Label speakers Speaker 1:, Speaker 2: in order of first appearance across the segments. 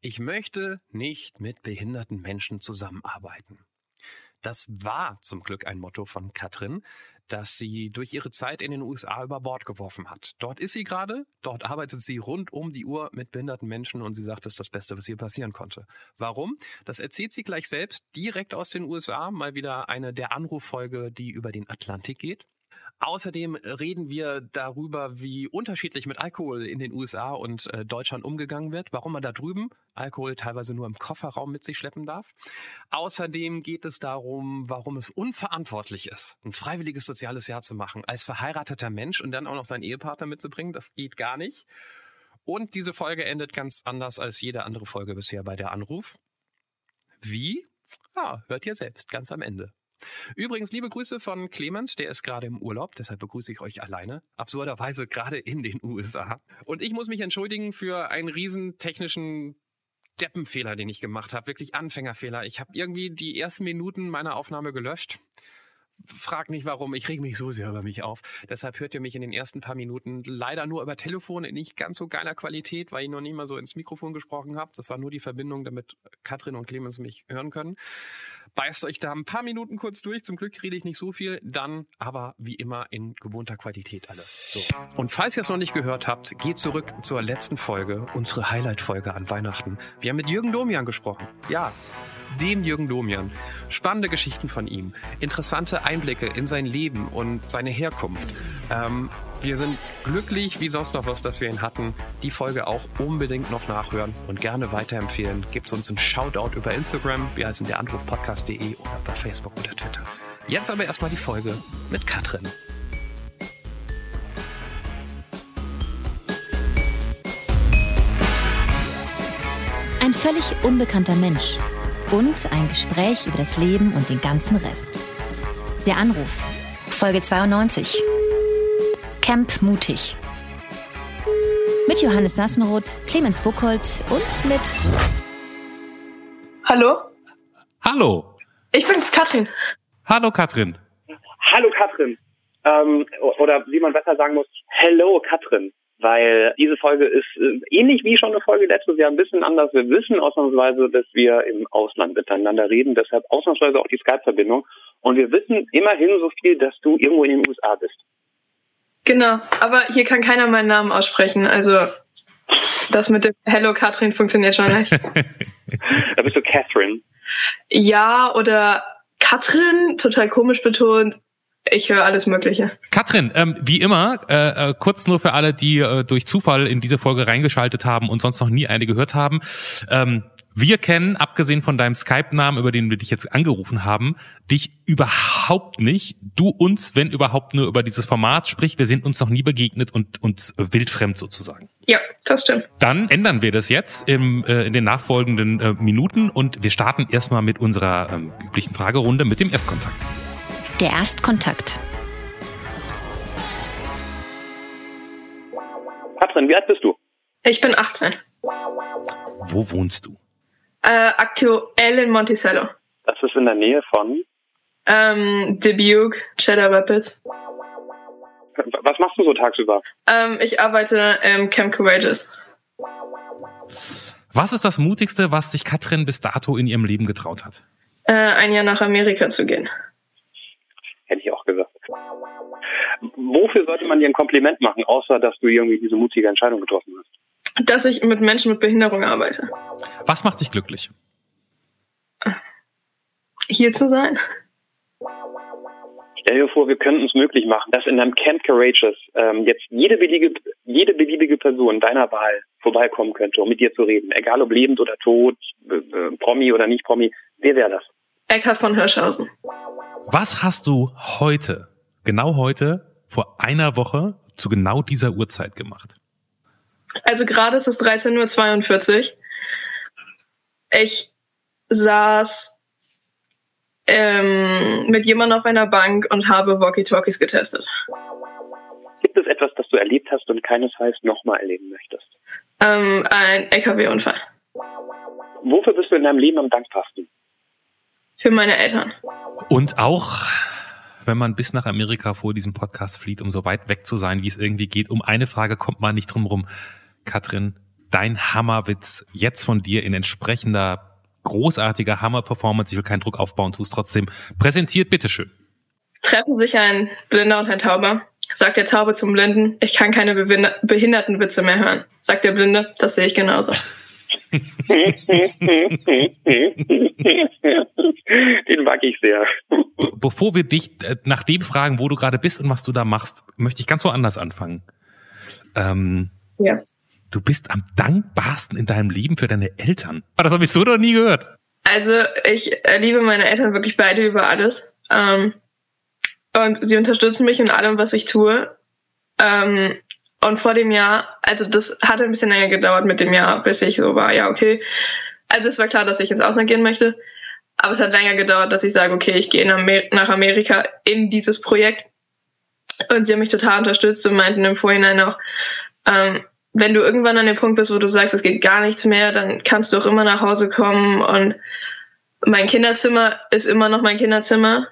Speaker 1: Ich möchte nicht mit behinderten Menschen zusammenarbeiten. Das war zum Glück ein Motto von Katrin, das sie durch ihre Zeit in den USA über Bord geworfen hat. Dort ist sie gerade, dort arbeitet sie rund um die Uhr mit behinderten Menschen und sie sagt, das ist das Beste, was ihr passieren konnte. Warum? Das erzählt sie gleich selbst direkt aus den USA, mal wieder eine der Anruffolge, die über den Atlantik geht. Außerdem reden wir darüber, wie unterschiedlich mit Alkohol in den USA und äh, Deutschland umgegangen wird, warum man da drüben Alkohol teilweise nur im Kofferraum mit sich schleppen darf. Außerdem geht es darum, warum es unverantwortlich ist, ein freiwilliges soziales Jahr zu machen als verheirateter Mensch und dann auch noch seinen Ehepartner mitzubringen. Das geht gar nicht. Und diese Folge endet ganz anders als jede andere Folge bisher bei der Anruf. Wie? Ah, hört ihr selbst, ganz am Ende. Übrigens, liebe Grüße von Clemens, der ist gerade im Urlaub, deshalb begrüße ich euch alleine. Absurderweise gerade in den USA. Und ich muss mich entschuldigen für einen riesen technischen Deppenfehler, den ich gemacht habe. Wirklich Anfängerfehler. Ich habe irgendwie die ersten Minuten meiner Aufnahme gelöscht frag nicht warum, ich reg mich so sehr über mich auf. Deshalb hört ihr mich in den ersten paar Minuten leider nur über Telefon in nicht ganz so geiler Qualität, weil ich noch nie mal so ins Mikrofon gesprochen habe. Das war nur die Verbindung, damit Katrin und Clemens mich hören können. Beißt euch da ein paar Minuten kurz durch. Zum Glück rede ich nicht so viel. Dann aber wie immer in gewohnter Qualität alles. So. Und falls ihr es noch nicht gehört habt, geht zurück zur letzten Folge, unsere Highlight-Folge an Weihnachten. Wir haben mit Jürgen Domian gesprochen. Ja, dem Jürgen Domian. Spannende Geschichten von ihm, interessante Einblicke in sein Leben und seine Herkunft. Ähm, wir sind glücklich wie sonst noch was, dass wir ihn hatten. Die Folge auch unbedingt noch nachhören und gerne weiterempfehlen. Gebt uns einen Shoutout über Instagram, wir heißen der Anrufpodcast.de oder bei Facebook oder Twitter. Jetzt aber erstmal die Folge mit Katrin.
Speaker 2: Ein völlig unbekannter Mensch und ein Gespräch über das Leben und den ganzen Rest. Der Anruf, Folge 92. Camp Mutig. Mit Johannes Sassenroth, Clemens Buchholz und mit.
Speaker 3: Hallo?
Speaker 4: Hallo.
Speaker 3: Ich bin's, Katrin.
Speaker 4: Hallo, Katrin.
Speaker 5: Hallo, Katrin. Ähm, oder wie man besser sagen muss, Hello, Katrin weil diese Folge ist äh, ähnlich wie schon eine Folge letztes Jahr ein bisschen anders. Wir wissen ausnahmsweise, dass wir im Ausland miteinander reden, deshalb ausnahmsweise auch die Skype-Verbindung. Und wir wissen immerhin so viel, dass du irgendwo in den USA bist.
Speaker 3: Genau, aber hier kann keiner meinen Namen aussprechen, also das mit dem Hello Katrin funktioniert schon nicht.
Speaker 5: da bist du Catherine.
Speaker 3: Ja, oder Katrin, total komisch betont. Ich höre alles Mögliche.
Speaker 4: Katrin, ähm, wie immer, äh, äh, kurz nur für alle, die äh, durch Zufall in diese Folge reingeschaltet haben und sonst noch nie eine gehört haben. Ähm, wir kennen, abgesehen von deinem Skype-Namen, über den wir dich jetzt angerufen haben, dich überhaupt nicht. Du uns, wenn überhaupt, nur über dieses Format. Sprich, wir sind uns noch nie begegnet und uns wildfremd sozusagen.
Speaker 3: Ja, das stimmt.
Speaker 4: Dann ändern wir das jetzt im, äh, in den nachfolgenden äh, Minuten und wir starten erstmal mit unserer ähm, üblichen Fragerunde mit dem Erstkontakt.
Speaker 2: Der Erstkontakt.
Speaker 5: Katrin, wie alt bist du?
Speaker 3: Ich bin 18.
Speaker 4: Wo wohnst du?
Speaker 3: Äh, aktuell in Monticello.
Speaker 5: Das ist in der Nähe von?
Speaker 3: Ähm, Dubuque, Cheddar Rapids.
Speaker 5: Was machst du so tagsüber?
Speaker 3: Ähm, ich arbeite im Camp Courageous.
Speaker 4: Was ist das Mutigste, was sich Katrin bis dato in ihrem Leben getraut hat?
Speaker 3: Äh, ein Jahr nach Amerika zu gehen.
Speaker 5: Wofür sollte man dir ein Kompliment machen, außer dass du irgendwie diese mutige Entscheidung getroffen hast?
Speaker 3: Dass ich mit Menschen mit Behinderung arbeite.
Speaker 4: Was macht dich glücklich?
Speaker 3: Hier zu sein.
Speaker 5: Stell dir vor, wir könnten es möglich machen, dass in einem Camp Courageous ähm, jetzt jede beliebige, jede beliebige Person deiner Wahl vorbeikommen könnte, um mit dir zu reden. Egal ob lebend oder tot, äh, Promi oder nicht Promi. Wer wäre das?
Speaker 3: Eckhard von Hirschhausen.
Speaker 4: Was hast du heute, genau heute, vor einer Woche zu genau dieser Uhrzeit gemacht?
Speaker 3: Also gerade ist es 13.42 Uhr. Ich saß ähm, mit jemandem auf einer Bank und habe Walkie-Talkies getestet.
Speaker 5: Gibt es etwas, das du erlebt hast und keinesfalls nochmal erleben möchtest?
Speaker 3: Ähm, ein LKW-Unfall.
Speaker 5: Wofür bist du in deinem Leben am dankbarsten?
Speaker 3: Für meine Eltern.
Speaker 4: Und auch, wenn man bis nach Amerika vor diesem Podcast flieht, um so weit weg zu sein, wie es irgendwie geht, um eine Frage kommt man nicht drum rum. Katrin, dein Hammerwitz jetzt von dir in entsprechender großartiger Hammer-Performance. Ich will keinen Druck aufbauen, tu es trotzdem. Präsentiert, bitteschön.
Speaker 3: Treffen sich ein Blinder und ein Tauber. Sagt der Taube zum Blinden, ich kann keine Behindertenwitze mehr hören. Sagt der Blinde, das sehe ich genauso.
Speaker 5: Den mag ich sehr.
Speaker 4: Be bevor wir dich äh, nach dem fragen, wo du gerade bist und was du da machst, möchte ich ganz woanders anfangen. Ähm,
Speaker 3: ja.
Speaker 4: Du bist am dankbarsten in deinem Leben für deine Eltern. Ah, das habe ich so noch nie gehört.
Speaker 3: Also ich liebe meine Eltern wirklich beide über alles. Ähm, und sie unterstützen mich in allem, was ich tue. Ähm, und vor dem Jahr, also das hatte ein bisschen länger gedauert mit dem Jahr, bis ich so war, ja, okay. Also es war klar, dass ich ins Ausland gehen möchte. Aber es hat länger gedauert, dass ich sage, okay, ich gehe nach Amerika in dieses Projekt. Und sie haben mich total unterstützt und meinten im Vorhinein auch, ähm, wenn du irgendwann an dem Punkt bist, wo du sagst, es geht gar nichts mehr, dann kannst du auch immer nach Hause kommen. Und mein Kinderzimmer ist immer noch mein Kinderzimmer.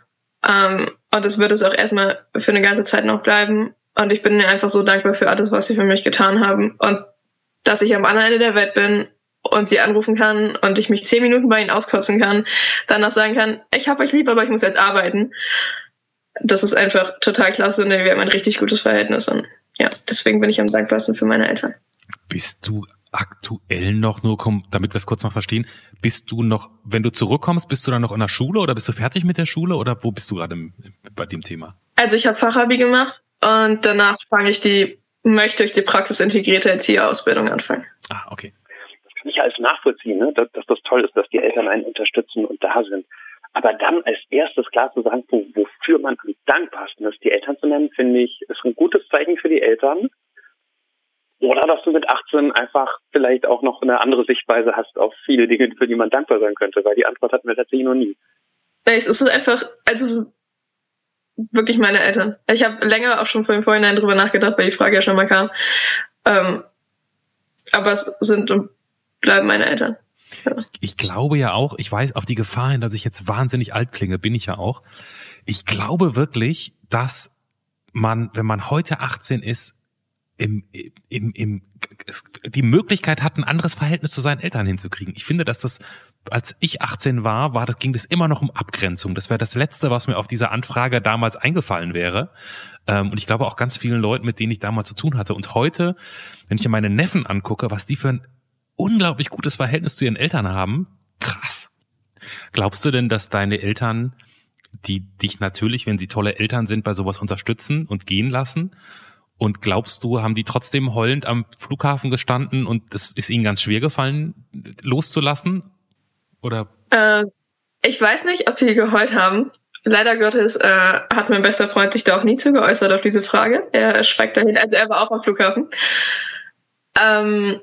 Speaker 3: Ähm, und das wird es auch erstmal für eine ganze Zeit noch bleiben. Und ich bin ihnen einfach so dankbar für alles, was sie für mich getan haben. Und dass ich am anderen Ende der Welt bin und sie anrufen kann und ich mich zehn Minuten bei ihnen auskotzen kann, dann auch sagen kann, ich habe euch lieb, aber ich muss jetzt arbeiten. Das ist einfach total klasse und wir haben ein richtig gutes Verhältnis. Und ja, deswegen bin ich am dankbarsten für meine Eltern.
Speaker 4: Bist du aktuell noch, nur damit wir es kurz mal verstehen, bist du noch, wenn du zurückkommst, bist du dann noch in der Schule oder bist du fertig mit der Schule oder wo bist du gerade bei dem Thema?
Speaker 3: Also ich habe Fachabi gemacht und danach fange ich die, möchte ich die praxisintegrierte Erzieherausbildung anfangen.
Speaker 4: Ah, okay
Speaker 5: kann ich alles nachvollziehen, ne? dass, dass das toll ist, dass die Eltern einen unterstützen und da sind. Aber dann als erstes klar zu sagen, wo, wofür man am dankbarsten ist, die Eltern zu nennen, finde ich, ist ein gutes Zeichen für die Eltern. Oder dass du mit 18 einfach vielleicht auch noch eine andere Sichtweise hast auf viele Dinge, für die man dankbar sein könnte, weil die Antwort hatten wir tatsächlich noch nie.
Speaker 3: Es ist einfach, also wirklich meine Eltern. Ich habe länger auch schon vor dem Vorhinein drüber nachgedacht, weil die Frage ja schon mal kam. Ähm, aber es sind bleiben meine Eltern.
Speaker 4: Ich glaube ja auch, ich weiß auf die Gefahr hin, dass ich jetzt wahnsinnig alt klinge, bin ich ja auch. Ich glaube wirklich, dass man, wenn man heute 18 ist, im, im, im, die Möglichkeit hat, ein anderes Verhältnis zu seinen Eltern hinzukriegen. Ich finde, dass das, als ich 18 war, war das, ging das immer noch um Abgrenzung. Das wäre das Letzte, was mir auf dieser Anfrage damals eingefallen wäre. Ähm, und ich glaube auch ganz vielen Leuten, mit denen ich damals zu tun hatte. Und heute, wenn ich mir meine Neffen angucke, was die für ein unglaublich gutes Verhältnis zu ihren Eltern haben. Krass. Glaubst du denn, dass deine Eltern, die dich natürlich, wenn sie tolle Eltern sind, bei sowas unterstützen und gehen lassen? Und glaubst du, haben die trotzdem heulend am Flughafen gestanden und es ist ihnen ganz schwer gefallen, loszulassen? Oder?
Speaker 3: Äh, ich weiß nicht, ob sie geheult haben. Leider Gottes äh, hat mein bester Freund sich da auch nie zu geäußert auf diese Frage. Er schweigt dahin. Also er war auch am Flughafen. Ähm,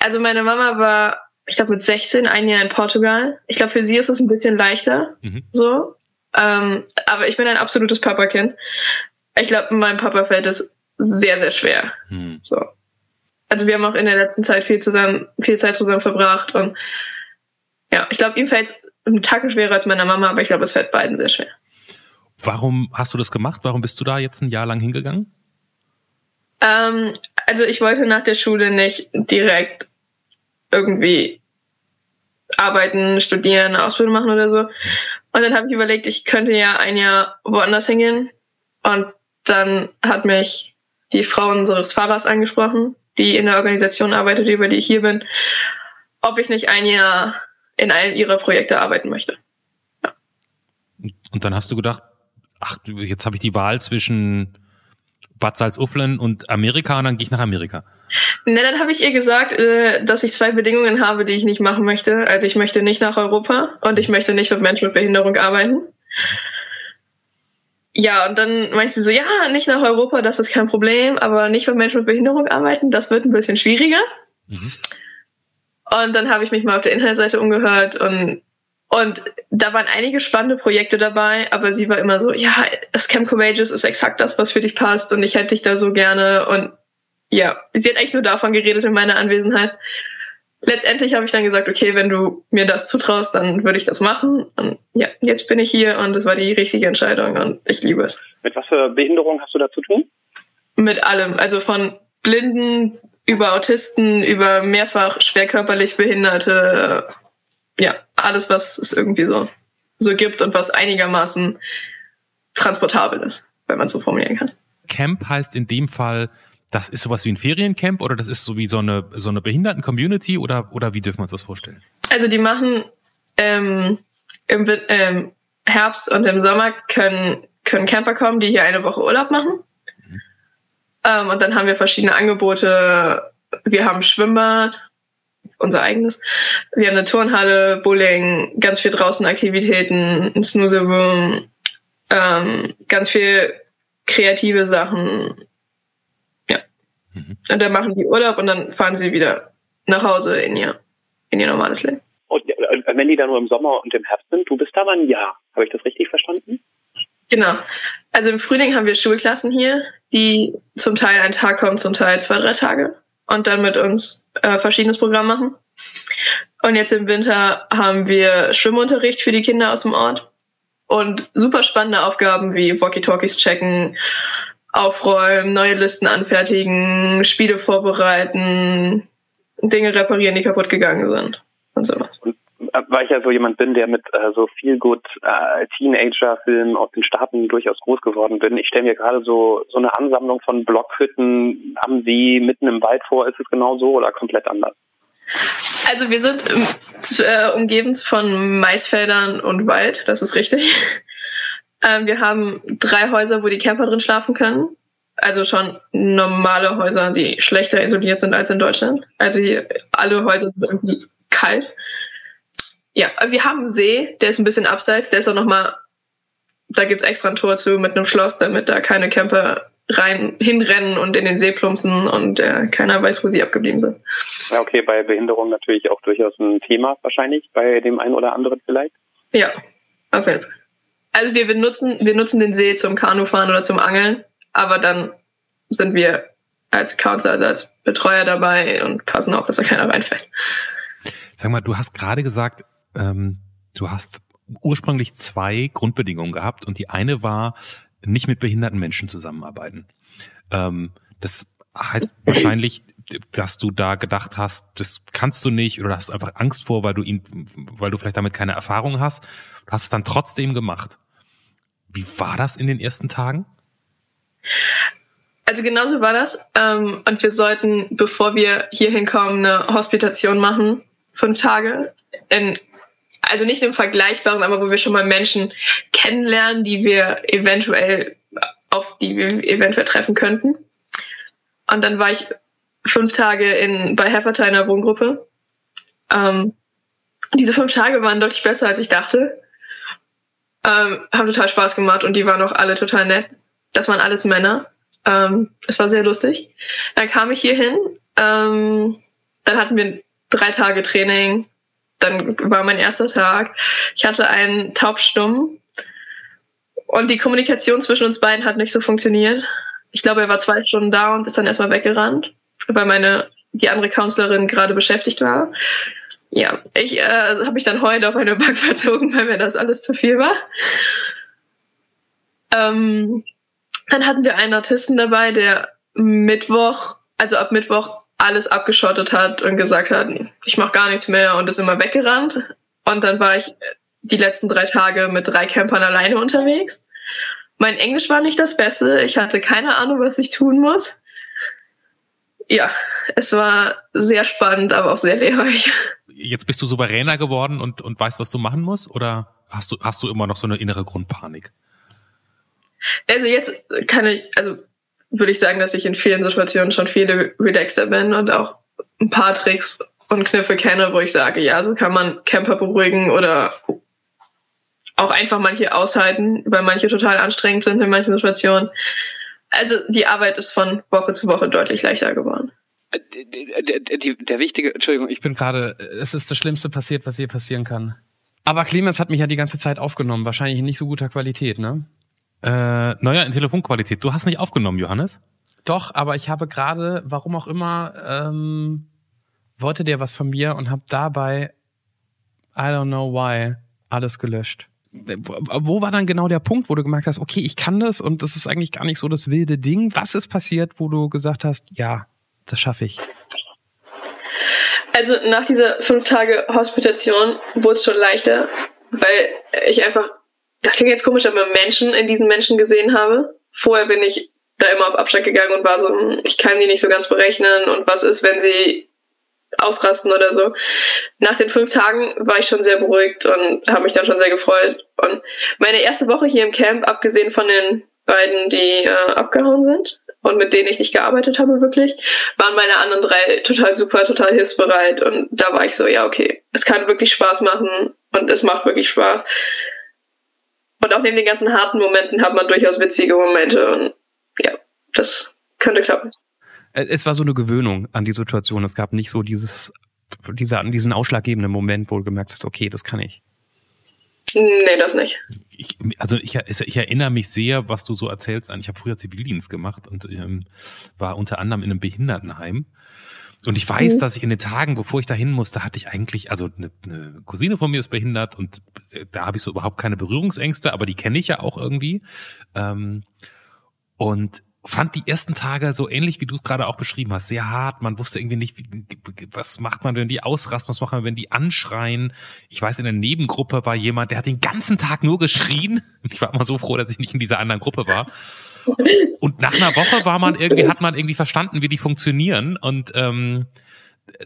Speaker 3: also meine Mama war, ich glaube, mit 16 ein Jahr in Portugal. Ich glaube, für sie ist es ein bisschen leichter. Mhm. So. Ähm, aber ich bin ein absolutes Papakind. Ich glaube, meinem Papa fällt es sehr, sehr schwer. Mhm. So. Also wir haben auch in der letzten Zeit viel zusammen, viel Zeit zusammen verbracht und ja, ich glaube, ihm fällt es einen Tacken schwerer als meiner Mama, aber ich glaube, es fällt beiden sehr schwer.
Speaker 4: Warum hast du das gemacht? Warum bist du da jetzt ein Jahr lang hingegangen?
Speaker 3: Ähm, also ich wollte nach der Schule nicht direkt irgendwie arbeiten, studieren, Ausbildung machen oder so. Und dann habe ich überlegt, ich könnte ja ein Jahr woanders hingehen. Und dann hat mich die Frau unseres Fahrers angesprochen, die in der Organisation arbeitet, über die ich hier bin, ob ich nicht ein Jahr in einem ihrer Projekte arbeiten möchte. Ja.
Speaker 4: Und dann hast du gedacht, ach, jetzt habe ich die Wahl zwischen Bad Salzuflen und Amerika und dann gehe ich nach Amerika.
Speaker 3: Ne, dann habe ich ihr gesagt, äh, dass ich zwei Bedingungen habe, die ich nicht machen möchte. Also ich möchte nicht nach Europa und ich möchte nicht mit Menschen mit Behinderung arbeiten. Ja, und dann meinte sie so, ja, nicht nach Europa, das ist kein Problem, aber nicht mit Menschen mit Behinderung arbeiten, das wird ein bisschen schwieriger. Mhm. Und dann habe ich mich mal auf der Internetseite umgehört und und da waren einige spannende Projekte dabei, aber sie war immer so, ja, das Camp Courageous ist exakt das, was für dich passt und ich hätte dich da so gerne und ja, sie hat echt nur davon geredet in meiner Anwesenheit. Letztendlich habe ich dann gesagt, okay, wenn du mir das zutraust, dann würde ich das machen. Und ja, jetzt bin ich hier und es war die richtige Entscheidung und ich liebe es.
Speaker 5: Mit was für Behinderung hast du da zu tun?
Speaker 3: Mit allem, also von Blinden über Autisten, über mehrfach schwerkörperlich Behinderte, ja, alles, was es irgendwie so, so gibt und was einigermaßen transportabel ist, wenn man so formulieren kann.
Speaker 4: Camp heißt in dem Fall, das ist sowas wie ein Feriencamp oder das ist so wie so eine, so eine Behinderten-Community oder, oder wie dürfen wir uns das vorstellen?
Speaker 3: Also die machen ähm, im ähm, Herbst und im Sommer können, können Camper kommen, die hier eine Woche Urlaub machen. Ähm, und dann haben wir verschiedene Angebote. Wir haben Schwimmbad, unser eigenes. Wir haben eine Turnhalle, Bowling, ganz viel draußen Aktivitäten, ein Snooze Room, ähm, ganz viel kreative Sachen. Ja. Mhm. Und dann machen die Urlaub und dann fahren sie wieder nach Hause in ihr, in ihr normales Leben.
Speaker 5: Und äh, wenn die da nur im Sommer und im Herbst sind, du bist da mal ein Jahr. Habe ich das richtig verstanden?
Speaker 3: Genau. Also im Frühling haben wir Schulklassen hier, die zum Teil einen Tag kommen, zum Teil zwei, drei Tage und dann mit uns äh, verschiedenes Programm machen. Und jetzt im Winter haben wir Schwimmunterricht für die Kinder aus dem Ort und super spannende Aufgaben wie Walkie-Talkies checken, aufräumen, neue Listen anfertigen, Spiele vorbereiten, Dinge reparieren, die kaputt gegangen sind und sowas.
Speaker 5: Weil ich ja so jemand bin, der mit äh, so viel gut äh, Teenager-Filmen aus den Staaten durchaus groß geworden bin. Ich stelle mir gerade so so eine Ansammlung von Blockhütten am See mitten im Wald vor. Ist es genau so oder komplett anders?
Speaker 3: Also wir sind äh, umgeben von Maisfeldern und Wald, das ist richtig. Ähm, wir haben drei Häuser, wo die Camper drin schlafen können. Also schon normale Häuser, die schlechter isoliert sind als in Deutschland. Also alle Häuser sind irgendwie kalt. Ja, wir haben einen See, der ist ein bisschen abseits, der ist auch nochmal, da gibt es extra ein Tor zu mit einem Schloss, damit da keine Camper rein hinrennen und in den See plumpsen und äh, keiner weiß, wo sie abgeblieben sind.
Speaker 5: Ja, okay, bei Behinderung natürlich auch durchaus ein Thema wahrscheinlich, bei dem einen oder anderen vielleicht.
Speaker 3: Ja, auf jeden Fall. Also wir benutzen, wir nutzen den See zum Kanufahren oder zum Angeln, aber dann sind wir als Counselor, also als Betreuer dabei und passen auf, dass da keiner reinfällt.
Speaker 4: Sag mal, du hast gerade gesagt, ähm, du hast ursprünglich zwei Grundbedingungen gehabt und die eine war, nicht mit behinderten Menschen zusammenarbeiten. Ähm, das heißt wahrscheinlich, dass du da gedacht hast, das kannst du nicht oder hast einfach Angst vor, weil du ihn, weil du vielleicht damit keine Erfahrung hast. Du hast es dann trotzdem gemacht. Wie war das in den ersten Tagen?
Speaker 3: Also genauso war das. Ähm, und wir sollten, bevor wir hier hinkommen, eine Hospitation machen, fünf Tage. In, also nicht im Vergleichbaren, aber wo wir schon mal Menschen kennenlernen, die wir eventuell, auf die wir eventuell treffen könnten. Und dann war ich fünf Tage in, bei Hefferter in der Wohngruppe. Ähm, diese fünf Tage waren deutlich besser, als ich dachte. Ähm, haben total Spaß gemacht und die waren auch alle total nett. Das waren alles Männer. Ähm, es war sehr lustig. Dann kam ich hier hin. Ähm, dann hatten wir drei Tage Training. Dann war mein erster Tag. Ich hatte einen Taubstumm. Und die Kommunikation zwischen uns beiden hat nicht so funktioniert. Ich glaube, er war zwei Stunden da und ist dann erstmal weggerannt, weil meine, die andere Counselorin gerade beschäftigt war. Ja, ich äh, habe mich dann heute auf eine Bank verzogen, weil mir das alles zu viel war. Ähm, dann hatten wir einen Autisten dabei, der Mittwoch, also ab Mittwoch alles abgeschottet hat und gesagt hat, ich mache gar nichts mehr und ist immer weggerannt. Und dann war ich die letzten drei Tage mit drei Campern alleine unterwegs. Mein Englisch war nicht das Beste. Ich hatte keine Ahnung, was ich tun muss. Ja, es war sehr spannend, aber auch sehr lehrreich.
Speaker 4: Jetzt bist du souveräner geworden und, und weißt, was du machen musst? Oder hast du, hast du immer noch so eine innere Grundpanik?
Speaker 3: Also jetzt kann ich, also würde ich sagen, dass ich in vielen Situationen schon viel relaxter bin und auch ein paar Tricks und Kniffe kenne, wo ich sage, ja, so kann man Camper beruhigen oder auch einfach manche aushalten, weil manche total anstrengend sind in manchen Situationen. Also die Arbeit ist von Woche zu Woche deutlich leichter geworden.
Speaker 1: Der, der, der wichtige, Entschuldigung, ich bin gerade, es ist das Schlimmste passiert, was hier passieren kann. Aber Clemens hat mich ja die ganze Zeit aufgenommen, wahrscheinlich in nicht so guter Qualität, ne?
Speaker 4: Äh, naja, in Telefonqualität. Du hast nicht aufgenommen, Johannes?
Speaker 1: Doch, aber ich habe gerade, warum auch immer, ähm, wollte der was von mir und habe dabei, I don't know why, alles gelöscht. Wo war dann genau der Punkt, wo du gemerkt hast, okay, ich kann das und das ist eigentlich gar nicht so das wilde Ding? Was ist passiert, wo du gesagt hast, ja, das schaffe ich?
Speaker 3: Also nach dieser fünf Tage Hospitation wurde es schon leichter, weil ich einfach, das klingt jetzt komisch, aber Menschen in diesen Menschen gesehen habe. Vorher bin ich da immer auf Abstand gegangen und war so, hm, ich kann die nicht so ganz berechnen und was ist, wenn sie ausrasten oder so. Nach den fünf Tagen war ich schon sehr beruhigt und habe mich dann schon sehr gefreut. Und meine erste Woche hier im Camp, abgesehen von den beiden, die äh, abgehauen sind und mit denen ich nicht gearbeitet habe wirklich, waren meine anderen drei total super, total hilfsbereit. Und da war ich so, ja, okay, es kann wirklich Spaß machen und es macht wirklich Spaß. Und auch neben den ganzen harten Momenten hat man durchaus witzige Momente und ja, das könnte klappen.
Speaker 1: Äh, es war so eine Gewöhnung an die Situation. Es gab nicht so dieses, dieser, diesen ausschlaggebenden Moment, wo du gemerkt hast, okay, das kann ich.
Speaker 3: Nee, das nicht.
Speaker 4: Ich, also ich, ich, erinnere mich sehr, was du so erzählst an. Ich habe früher Zivildienst gemacht und ähm, war unter anderem in einem Behindertenheim. Und ich weiß, mhm. dass ich in den Tagen, bevor ich da hin musste, hatte ich eigentlich, also eine, eine Cousine von mir ist behindert und äh, da habe ich so überhaupt keine Berührungsängste, aber die kenne ich ja auch irgendwie. Ähm, und fand die ersten Tage so ähnlich, wie du es gerade auch beschrieben hast, sehr hart. Man wusste irgendwie nicht, wie, was macht man, wenn die ausrasten, was macht man, wenn die anschreien. Ich weiß, in der Nebengruppe war jemand, der hat den ganzen Tag nur geschrien. Ich war immer so froh, dass ich nicht in dieser anderen Gruppe war. Und nach einer Woche war man irgendwie, hat man irgendwie verstanden, wie die funktionieren und ähm,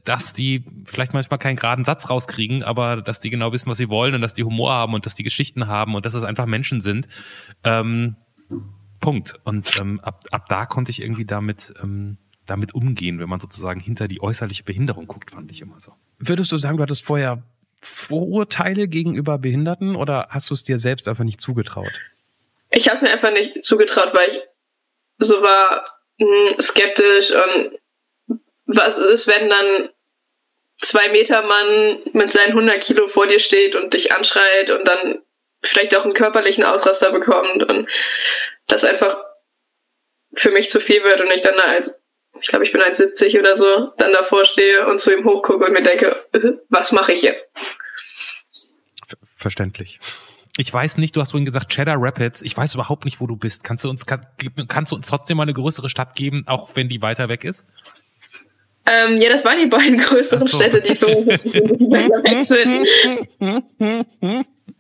Speaker 4: dass die vielleicht manchmal keinen geraden Satz rauskriegen, aber dass die genau wissen, was sie wollen und dass die Humor haben und dass die Geschichten haben und dass es einfach Menschen sind. Ähm, Punkt. Und ähm, ab, ab da konnte ich irgendwie damit, ähm, damit umgehen, wenn man sozusagen hinter die äußerliche Behinderung guckt, fand ich immer so.
Speaker 1: Würdest du sagen, du hattest vorher Vorurteile gegenüber Behinderten oder hast du es dir selbst einfach nicht zugetraut?
Speaker 3: Ich habe es mir einfach nicht zugetraut, weil ich so war mh, hm, skeptisch und was ist, wenn dann zwei Meter Mann mit seinen 100 Kilo vor dir steht und dich anschreit und dann vielleicht auch einen körperlichen Ausraster bekommt und das einfach für mich zu viel wird und ich dann als, ich glaube, ich bin 1,70 oder so, dann davor stehe und zu ihm hochgucke und mir denke, äh, was mache ich jetzt?
Speaker 1: Verständlich.
Speaker 4: Ich weiß nicht, du hast vorhin gesagt Cheddar Rapids. Ich weiß überhaupt nicht, wo du bist. Kannst du uns, kann, kannst du uns trotzdem mal eine größere Stadt geben, auch wenn die weiter weg ist?
Speaker 3: Ähm, ja, das waren die beiden größeren so. Städte, die für mich weiter weg sind.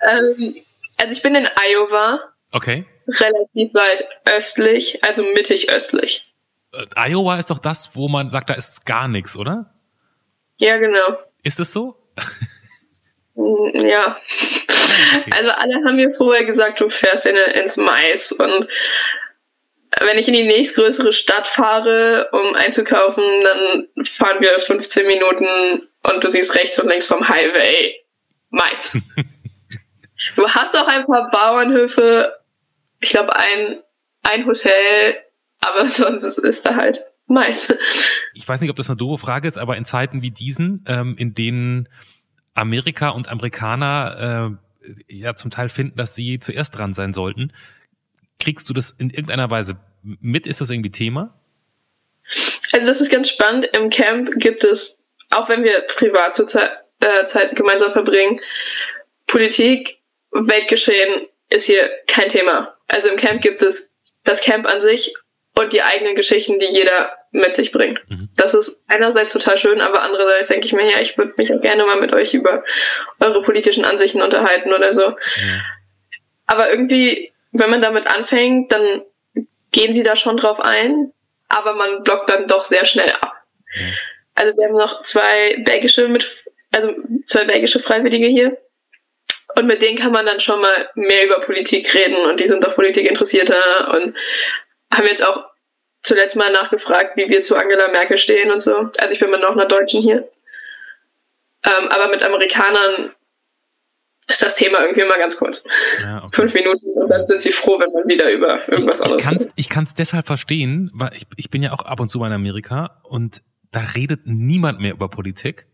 Speaker 3: ähm, also ich bin in Iowa.
Speaker 4: Okay
Speaker 3: relativ weit östlich, also mittig östlich.
Speaker 4: Äh, Iowa ist doch das, wo man sagt, da ist gar nichts, oder?
Speaker 3: Ja, genau.
Speaker 4: Ist es so?
Speaker 3: Ja. Okay. Also alle haben mir vorher gesagt, du fährst in, ins Mais und wenn ich in die nächstgrößere Stadt fahre, um einzukaufen, dann fahren wir 15 Minuten und du siehst rechts und links vom Highway Mais. du hast auch ein paar Bauernhöfe, ich glaube, ein, ein Hotel, aber sonst ist, ist da halt Mais.
Speaker 4: Ich weiß nicht, ob das eine doofe Frage ist, aber in Zeiten wie diesen, ähm, in denen Amerika und Amerikaner äh, ja zum Teil finden, dass sie zuerst dran sein sollten, kriegst du das in irgendeiner Weise mit? Ist das irgendwie Thema?
Speaker 3: Also das ist ganz spannend. Im Camp gibt es, auch wenn wir privat zur Zeit, äh, Zeit gemeinsam verbringen, Politik, Weltgeschehen ist hier kein Thema. Also im Camp gibt es das Camp an sich und die eigenen Geschichten, die jeder mit sich bringt. Mhm. Das ist einerseits total schön, aber andererseits denke ich mir, ja, ich würde mich auch gerne mal mit euch über eure politischen Ansichten unterhalten oder so. Mhm. Aber irgendwie, wenn man damit anfängt, dann gehen sie da schon drauf ein, aber man blockt dann doch sehr schnell ab. Mhm. Also wir haben noch zwei belgische mit, also zwei belgische Freiwillige hier und mit denen kann man dann schon mal mehr über Politik reden und die sind doch Politik interessierter und haben jetzt auch zuletzt mal nachgefragt, wie wir zu Angela Merkel stehen und so. Also ich bin mit noch einer Deutschen hier. Ähm, aber mit Amerikanern ist das Thema irgendwie immer ganz kurz. Ja, okay. Fünf Minuten und dann sind sie froh, wenn man wieder über irgendwas
Speaker 4: ich,
Speaker 3: anderes
Speaker 4: redet. Ich kann es deshalb verstehen, weil ich, ich bin ja auch ab und zu mal in Amerika und da redet niemand mehr über Politik,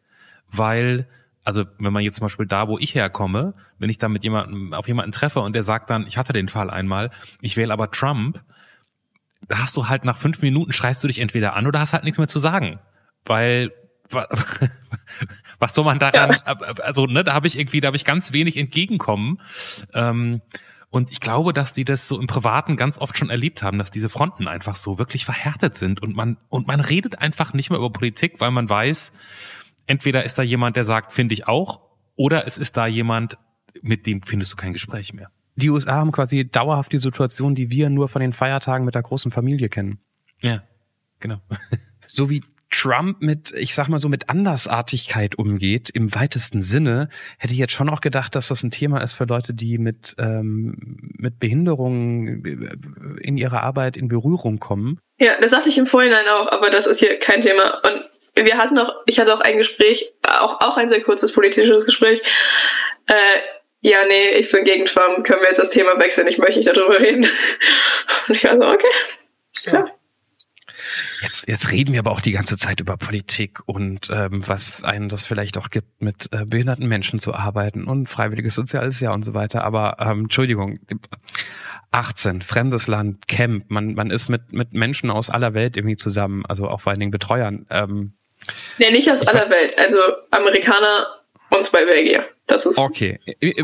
Speaker 4: weil also wenn man jetzt zum Beispiel da, wo ich herkomme, wenn ich da mit jemandem auf jemanden treffe und der sagt dann, ich hatte den Fall einmal, ich wähle aber Trump, da hast du halt nach fünf Minuten schreist du dich entweder an oder hast halt nichts mehr zu sagen, weil was soll man daran? Also ne, da habe ich irgendwie, da habe ich ganz wenig entgegenkommen. Ähm, und ich glaube, dass die das so im Privaten ganz oft schon erlebt haben, dass diese Fronten einfach so wirklich verhärtet sind und man und man redet einfach nicht mehr über Politik, weil man weiß, entweder ist da jemand, der sagt, finde ich auch, oder es ist da jemand, mit dem findest du kein Gespräch mehr.
Speaker 1: Die USA haben quasi dauerhaft die Situation, die wir nur von den Feiertagen mit der großen Familie kennen.
Speaker 4: Ja, genau.
Speaker 1: So wie Trump mit, ich sag mal so, mit Andersartigkeit umgeht, im weitesten Sinne, hätte ich jetzt schon auch gedacht, dass das ein Thema ist für Leute, die mit, ähm, mit Behinderungen in ihrer Arbeit in Berührung kommen.
Speaker 3: Ja, das sagte ich im Vorhinein auch, aber das ist hier kein Thema. Und wir hatten auch, ich hatte auch ein Gespräch, auch, auch ein sehr kurzes politisches Gespräch. Äh, ja, nee, ich bin gegen Trump, können wir jetzt das Thema wechseln, ich möchte nicht darüber reden. Und ich war so, okay, klar. Ja.
Speaker 1: Jetzt, jetzt reden wir aber auch die ganze Zeit über Politik und ähm, was einen das vielleicht auch gibt, mit äh, behinderten Menschen zu arbeiten und freiwilliges soziales Jahr und so weiter. Aber ähm, Entschuldigung, 18, fremdes Land, Camp, man, man ist mit, mit Menschen aus aller Welt irgendwie zusammen, also auch vor allen Dingen Betreuern. Ähm,
Speaker 3: nee, nicht aus aller Welt, also Amerikaner und zwei Belgier. Das ist
Speaker 1: okay,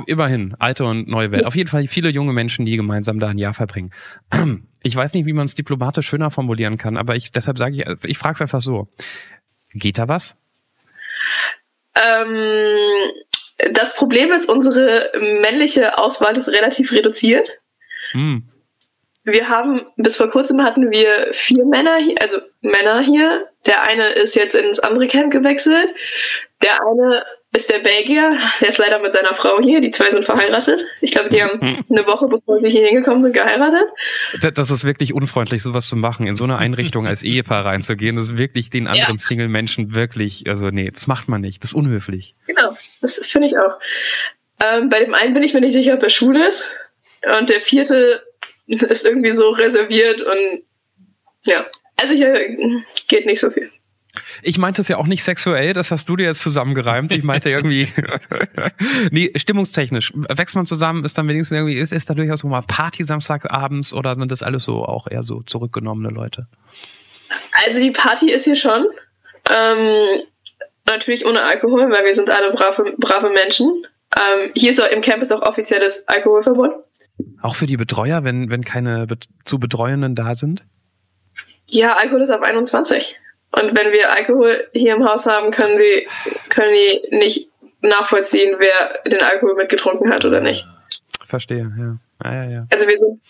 Speaker 1: immerhin, alte und neue Welt. Auf jeden Fall viele junge Menschen, die gemeinsam da ein Jahr verbringen. Ich weiß nicht, wie man es diplomatisch schöner formulieren kann, aber ich deshalb sage ich, ich frage es einfach so: Geht da was?
Speaker 3: Ähm, das Problem ist, unsere männliche Auswahl ist relativ reduziert. Hm. Wir haben, bis vor kurzem hatten wir vier Männer hier, also Männer hier. Der eine ist jetzt ins andere Camp gewechselt. Der eine ist der Belgier, der ist leider mit seiner Frau hier, die zwei sind verheiratet. Ich glaube, die haben hm. eine Woche, bevor sie hier hingekommen sind, geheiratet.
Speaker 1: Das ist wirklich unfreundlich, sowas zu machen, in so eine Einrichtung als Ehepaar reinzugehen. Das ist wirklich den anderen ja. Single-Menschen wirklich, also nee, das macht man nicht, das ist unhöflich.
Speaker 3: Genau, das finde ich auch. Ähm, bei dem einen bin ich mir nicht sicher, ob er schwul ist. Und der vierte ist irgendwie so reserviert und ja, also hier geht nicht so viel.
Speaker 1: Ich meinte es ja auch nicht sexuell, das hast du dir jetzt zusammengereimt. Ich meinte irgendwie, nee, stimmungstechnisch. Wächst man zusammen, ist dann wenigstens irgendwie, ist, ist da durchaus so mal Party Samstagabends oder sind das alles so auch eher so zurückgenommene Leute?
Speaker 3: Also die Party ist hier schon. Ähm, natürlich ohne Alkohol, weil wir sind alle brave, brave Menschen. Ähm, hier ist auch im Camp ist auch offizielles Alkoholverbot.
Speaker 1: Auch für die Betreuer, wenn, wenn keine zu Betreuenden da sind?
Speaker 3: Ja, Alkohol ist ab 21. Und wenn wir Alkohol hier im Haus haben, können sie, können die nicht nachvollziehen, wer den Alkohol mitgetrunken hat oder nicht.
Speaker 1: Verstehe, ja. Ah, ja, ja.
Speaker 3: Also wir sind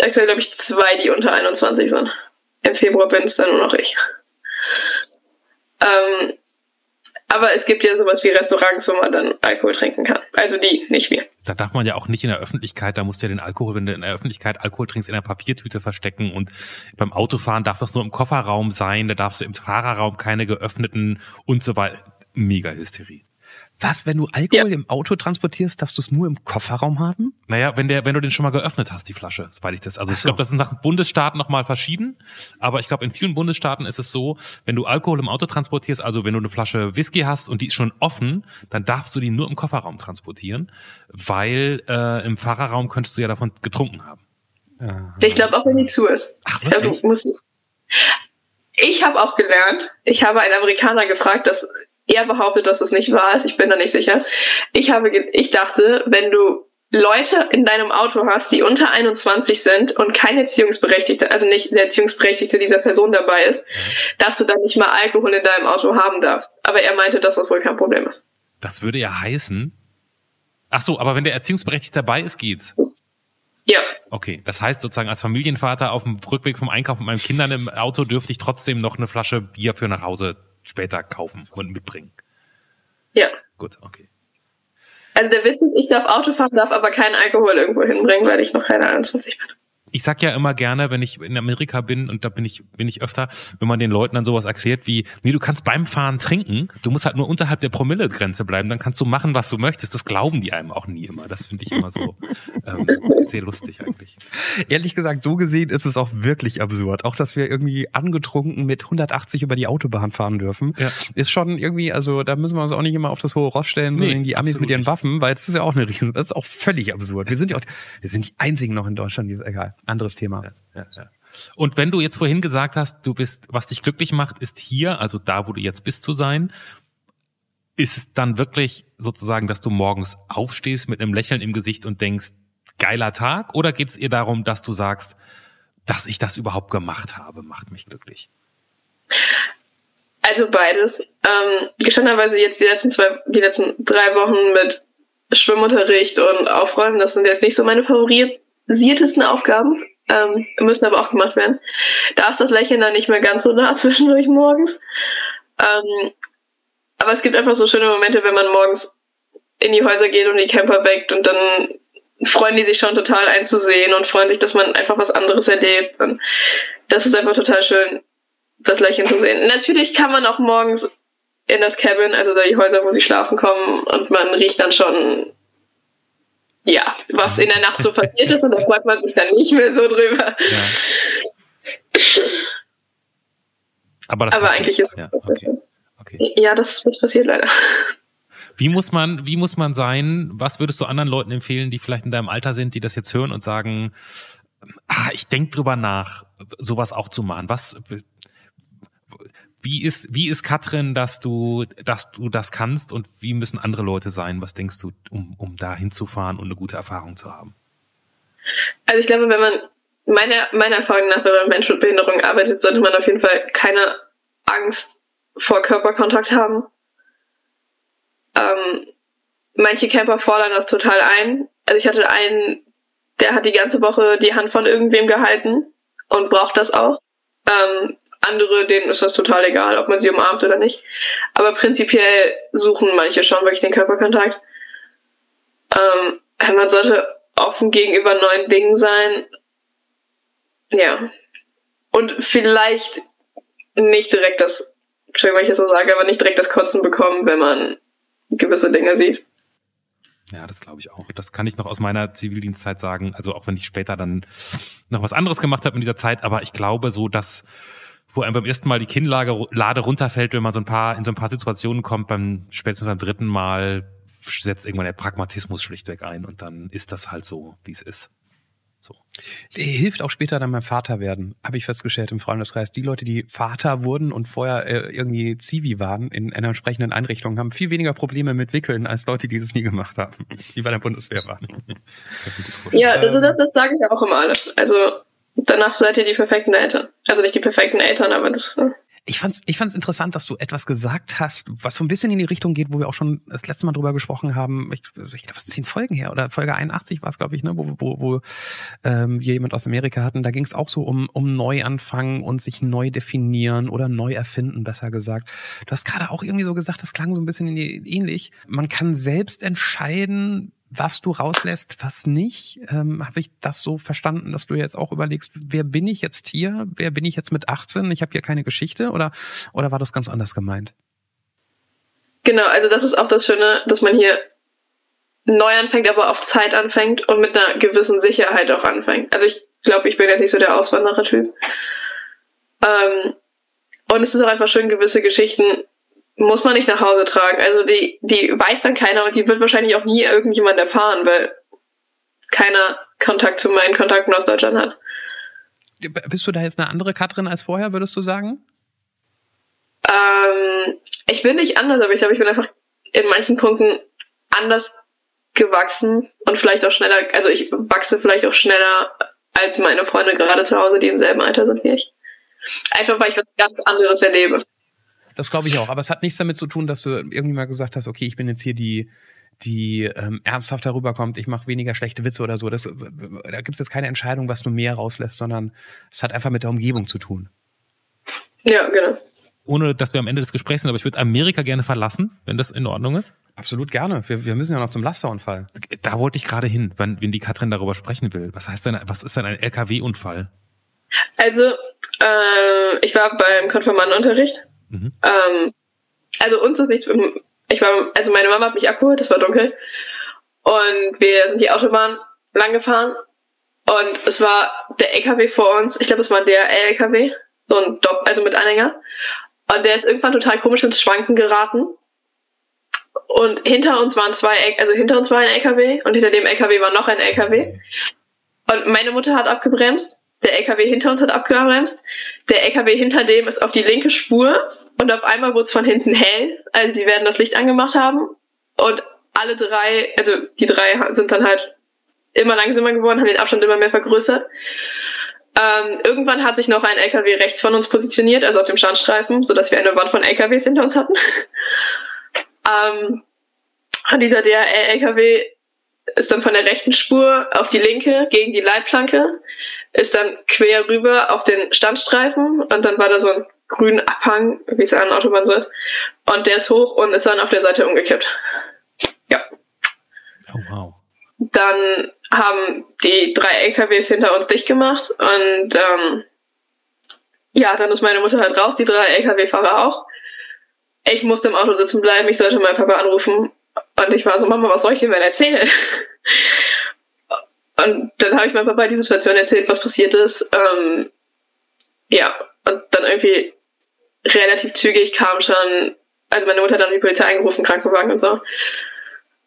Speaker 3: aktuell, glaube ich, zwei, die unter 21 sind. Im Februar bin es dann nur noch ich. Ähm, aber es gibt ja sowas wie Restaurants, wo man dann Alkohol trinken kann. Also die, nicht wir.
Speaker 4: Da darf man ja auch nicht in der Öffentlichkeit, da musst du ja den Alkohol, wenn du in der Öffentlichkeit Alkohol trinkst, in der Papiertüte verstecken und beim Autofahren darf das nur im Kofferraum sein, da darfst du im Fahrerraum keine geöffneten und so weiter. Mega Hysterie.
Speaker 1: Was, wenn du Alkohol ja. im Auto transportierst, darfst du es nur im Kofferraum haben?
Speaker 4: Naja, wenn der, wenn du den schon mal geöffnet hast, die Flasche, soweit ich das. Also so. ich glaube, das ist nach Bundesstaaten nochmal verschieden. Aber ich glaube, in vielen Bundesstaaten ist es so, wenn du Alkohol im Auto transportierst, also wenn du eine Flasche Whisky hast und die ist schon offen, dann darfst du die nur im Kofferraum transportieren, weil äh, im Fahrerraum könntest du ja davon getrunken haben.
Speaker 3: Aha. Ich glaube auch, wenn die zu ist. Ach, wirklich? Ich, glaub, ich habe auch gelernt, ich habe einen Amerikaner gefragt, dass er behauptet, dass es nicht wahr ist. Ich bin da nicht sicher. Ich habe, ich dachte, wenn du Leute in deinem Auto hast, die unter 21 sind und kein Erziehungsberechtigter, also nicht der Erziehungsberechtigte dieser Person dabei ist, dass du dann nicht mal Alkohol in deinem Auto haben darfst. Aber er meinte, dass das wohl kein Problem ist.
Speaker 4: Das würde ja heißen. Ach so, aber wenn der Erziehungsberechtigte dabei ist, geht's.
Speaker 3: Ja.
Speaker 4: Okay, das heißt sozusagen als Familienvater auf dem Rückweg vom Einkauf mit meinen Kindern im Auto dürfte ich trotzdem noch eine Flasche Bier für nach Hause später kaufen und mitbringen.
Speaker 3: Ja.
Speaker 4: Gut, okay.
Speaker 3: Also der Witz ist, ich darf Auto fahren, darf aber keinen Alkohol irgendwo hinbringen, weil ich noch keine 21 bin
Speaker 4: ich sag ja immer gerne, wenn ich in Amerika bin, und da bin ich, bin ich öfter, wenn man den Leuten dann sowas erklärt wie, nee, du kannst beim Fahren trinken, du musst halt nur unterhalb der Promillegrenze bleiben, dann kannst du machen, was du möchtest. Das glauben die einem auch nie immer. Das finde ich immer so ähm, sehr lustig eigentlich.
Speaker 1: Ehrlich gesagt, so gesehen ist es auch wirklich absurd. Auch, dass wir irgendwie angetrunken mit 180 über die Autobahn fahren dürfen, ja. ist schon irgendwie, also da müssen wir uns auch nicht immer auf das hohe Ross stellen, nee, sondern die Amis mit ihren nicht. Waffen, weil es ist ja auch eine riesen, das ist auch völlig absurd. Wir sind ja auch, wir sind die einzigen noch in Deutschland, die ist egal anderes Thema. Ja, ja,
Speaker 4: ja. Und wenn du jetzt vorhin gesagt hast, du bist, was dich glücklich macht, ist hier, also da, wo du jetzt bist, zu sein, ist es dann wirklich sozusagen, dass du morgens aufstehst mit einem Lächeln im Gesicht und denkst, geiler Tag? Oder geht es ihr darum, dass du sagst, dass ich das überhaupt gemacht habe, macht mich glücklich?
Speaker 3: Also beides. Ähm, gestandenerweise jetzt die letzten zwei, die letzten drei Wochen mit Schwimmunterricht und Aufräumen, das sind jetzt nicht so meine favorisiertesten Aufgaben, ähm, müssen aber auch gemacht werden. Da ist das Lächeln dann nicht mehr ganz so nah zwischendurch morgens. Ähm, aber es gibt einfach so schöne Momente, wenn man morgens in die Häuser geht und die Camper weckt und dann freuen die sich schon total einzusehen und freuen sich, dass man einfach was anderes erlebt. Und das ist einfach total schön, das Lächeln zu sehen. Natürlich kann man auch morgens in das Cabin, also da die Häuser, wo sie schlafen, kommen und man riecht dann schon, ja, was in der Nacht so passiert ist und da freut man sich dann nicht mehr so drüber. Ja.
Speaker 4: Aber, das
Speaker 3: Aber eigentlich ist
Speaker 4: ja, okay.
Speaker 3: okay. ja, das, das passiert leider.
Speaker 4: Wie muss man, wie muss man sein? Was würdest du anderen Leuten empfehlen, die vielleicht in deinem Alter sind, die das jetzt hören und sagen, ah, ich denke drüber nach, sowas auch zu machen? Was, wie ist, wie ist Katrin, dass du, dass du das kannst und wie müssen andere Leute sein? Was denkst du, um, um da hinzufahren und eine gute Erfahrung zu haben?
Speaker 3: Also ich glaube, wenn man, meiner, meiner Erfahrung nach, wenn man mit Menschen mit Behinderung arbeitet, sollte man auf jeden Fall keine Angst vor Körperkontakt haben. Ähm, manche Camper fordern das total ein. Also ich hatte einen, der hat die ganze Woche die Hand von irgendwem gehalten und braucht das auch. Ähm, andere, denen ist das total egal, ob man sie umarmt oder nicht. Aber prinzipiell suchen manche schon wirklich den Körperkontakt. Ähm, man sollte offen gegenüber neuen Dingen sein. Ja. Und vielleicht nicht direkt das, Entschuldigung, wenn ich das so sage, aber nicht direkt das Kotzen bekommen, wenn man gewisse Dinge sieht.
Speaker 4: Ja, das glaube ich auch. Das kann ich noch aus meiner Zivildienstzeit sagen. Also auch wenn ich später dann noch was anderes gemacht habe in dieser Zeit, aber ich glaube so, dass wo einem beim ersten Mal die Kinnlade Lade runterfällt, wenn man so ein paar in so ein paar Situationen kommt, beim spätestens beim dritten Mal setzt irgendwann der Pragmatismus schlichtweg ein und dann ist das halt so, wie es ist. So.
Speaker 1: Hilft auch später dann beim Vater werden, habe ich festgestellt im Freundeskreis. Die Leute, die Vater wurden und vorher äh, irgendwie Zivi waren in einer entsprechenden Einrichtung, haben viel weniger Probleme mit Wickeln als Leute, die das nie gemacht haben, die bei der Bundeswehr waren.
Speaker 3: ja, also das, das sage ich auch immer. Also danach seid ihr die perfekten Eltern. Also nicht die perfekten Eltern, aber das. Äh,
Speaker 1: ich fand's, ich fand's interessant, dass du etwas gesagt hast, was so ein bisschen in die Richtung geht, wo wir auch schon das letzte Mal drüber gesprochen haben. Ich, also ich glaube, es ist zehn Folgen her oder Folge 81 war es, glaube ich, ne, wo, wo, wo ähm, wir jemand aus Amerika hatten. Da ging es auch so um, um Neuanfangen und sich neu definieren oder neu erfinden, besser gesagt. Du hast gerade auch irgendwie so gesagt, das klang so ein bisschen ähnlich. Man kann selbst entscheiden, was du rauslässt, was nicht. Ähm, Habe ich das so verstanden, dass du jetzt auch überlegst, wer bin ich jetzt hier? Wer bin ich jetzt mit 18? Ich habe hier keine Geschichte oder, oder war das ganz anders gemeint?
Speaker 3: Genau, also das ist auch das Schöne, dass man hier neu anfängt, aber auf Zeit anfängt und mit einer gewissen Sicherheit auch anfängt. Also ich glaube, ich bin jetzt nicht so der Auswanderer-Typ. Ähm, und es ist auch einfach schön, gewisse Geschichten muss man nicht nach Hause tragen. Also die, die weiß dann keiner und die wird wahrscheinlich auch nie irgendjemand erfahren, weil keiner Kontakt zu meinen Kontakten aus Deutschland hat.
Speaker 1: Bist du da jetzt eine andere Katrin als vorher, würdest du sagen?
Speaker 3: Ähm, ich bin nicht anders, aber ich glaube, ich bin einfach in manchen Punkten anders gewachsen und vielleicht auch schneller, also ich wachse vielleicht auch schneller als meine Freunde gerade zu Hause, die im selben Alter sind wie ich. Einfach weil ich was ganz anderes erlebe.
Speaker 1: Das glaube ich auch. Aber es hat nichts damit zu tun, dass du irgendwie mal gesagt hast, okay, ich bin jetzt hier die, die ähm, ernsthaft darüber kommt, ich mache weniger schlechte Witze oder so. Das, da gibt es jetzt keine Entscheidung, was du mehr rauslässt, sondern es hat einfach mit der Umgebung zu tun.
Speaker 3: Ja, genau.
Speaker 4: Ohne dass wir am Ende des Gesprächs sind, aber ich würde Amerika gerne verlassen, wenn das in Ordnung ist.
Speaker 1: Absolut gerne. Wir, wir müssen ja noch zum Lasterunfall.
Speaker 4: Da wollte ich gerade hin, wenn, wenn die Katrin darüber sprechen will. Was heißt denn, was ist denn ein LKW-Unfall?
Speaker 3: Also, äh, ich war beim Konfirmandenunterricht Mhm. Ähm, also uns ist nichts. Ich war, also meine Mama hat mich abgeholt, es war dunkel. Und wir sind die Autobahn lang gefahren. Und es war der LKW vor uns. Ich glaube, es war der LKW. So ein Dopp, also mit Anhänger. Und der ist irgendwann total komisch ins Schwanken geraten. Und hinter uns waren zwei, also hinter uns war ein LKW und hinter dem LKW war noch ein LKW. Und meine Mutter hat abgebremst der LKW hinter uns hat abgebremst. Der LKW hinter dem ist auf die linke Spur und auf einmal wurde es von hinten hell. Also die werden das Licht angemacht haben und alle drei, also die drei sind dann halt immer langsamer geworden, haben den Abstand immer mehr vergrößert. Ähm, irgendwann hat sich noch ein LKW rechts von uns positioniert, also auf dem Standstreifen, sodass wir eine Wand von LKWs hinter uns hatten. ähm, und dieser DHL-LKW ist dann von der rechten Spur auf die linke gegen die Leitplanke, ist dann quer rüber auf den Standstreifen und dann war da so ein grünen Abhang, wie es an der Autobahn so ist. Und der ist hoch und ist dann auf der Seite umgekippt. Ja.
Speaker 4: Oh, wow.
Speaker 3: Dann haben die drei LKWs hinter uns dicht gemacht und ähm, ja, dann ist meine Mutter halt raus, die drei LKW-Fahrer auch. Ich musste im Auto sitzen bleiben, ich sollte meinen Papa anrufen und ich war so, Mama, was soll ich dir denn erzählen? Und dann habe ich meinem Papa die Situation erzählt, was passiert ist. Ähm, ja, und dann irgendwie relativ zügig kam schon, also meine Mutter hat dann die Polizei eingerufen, Krankenwagen und so.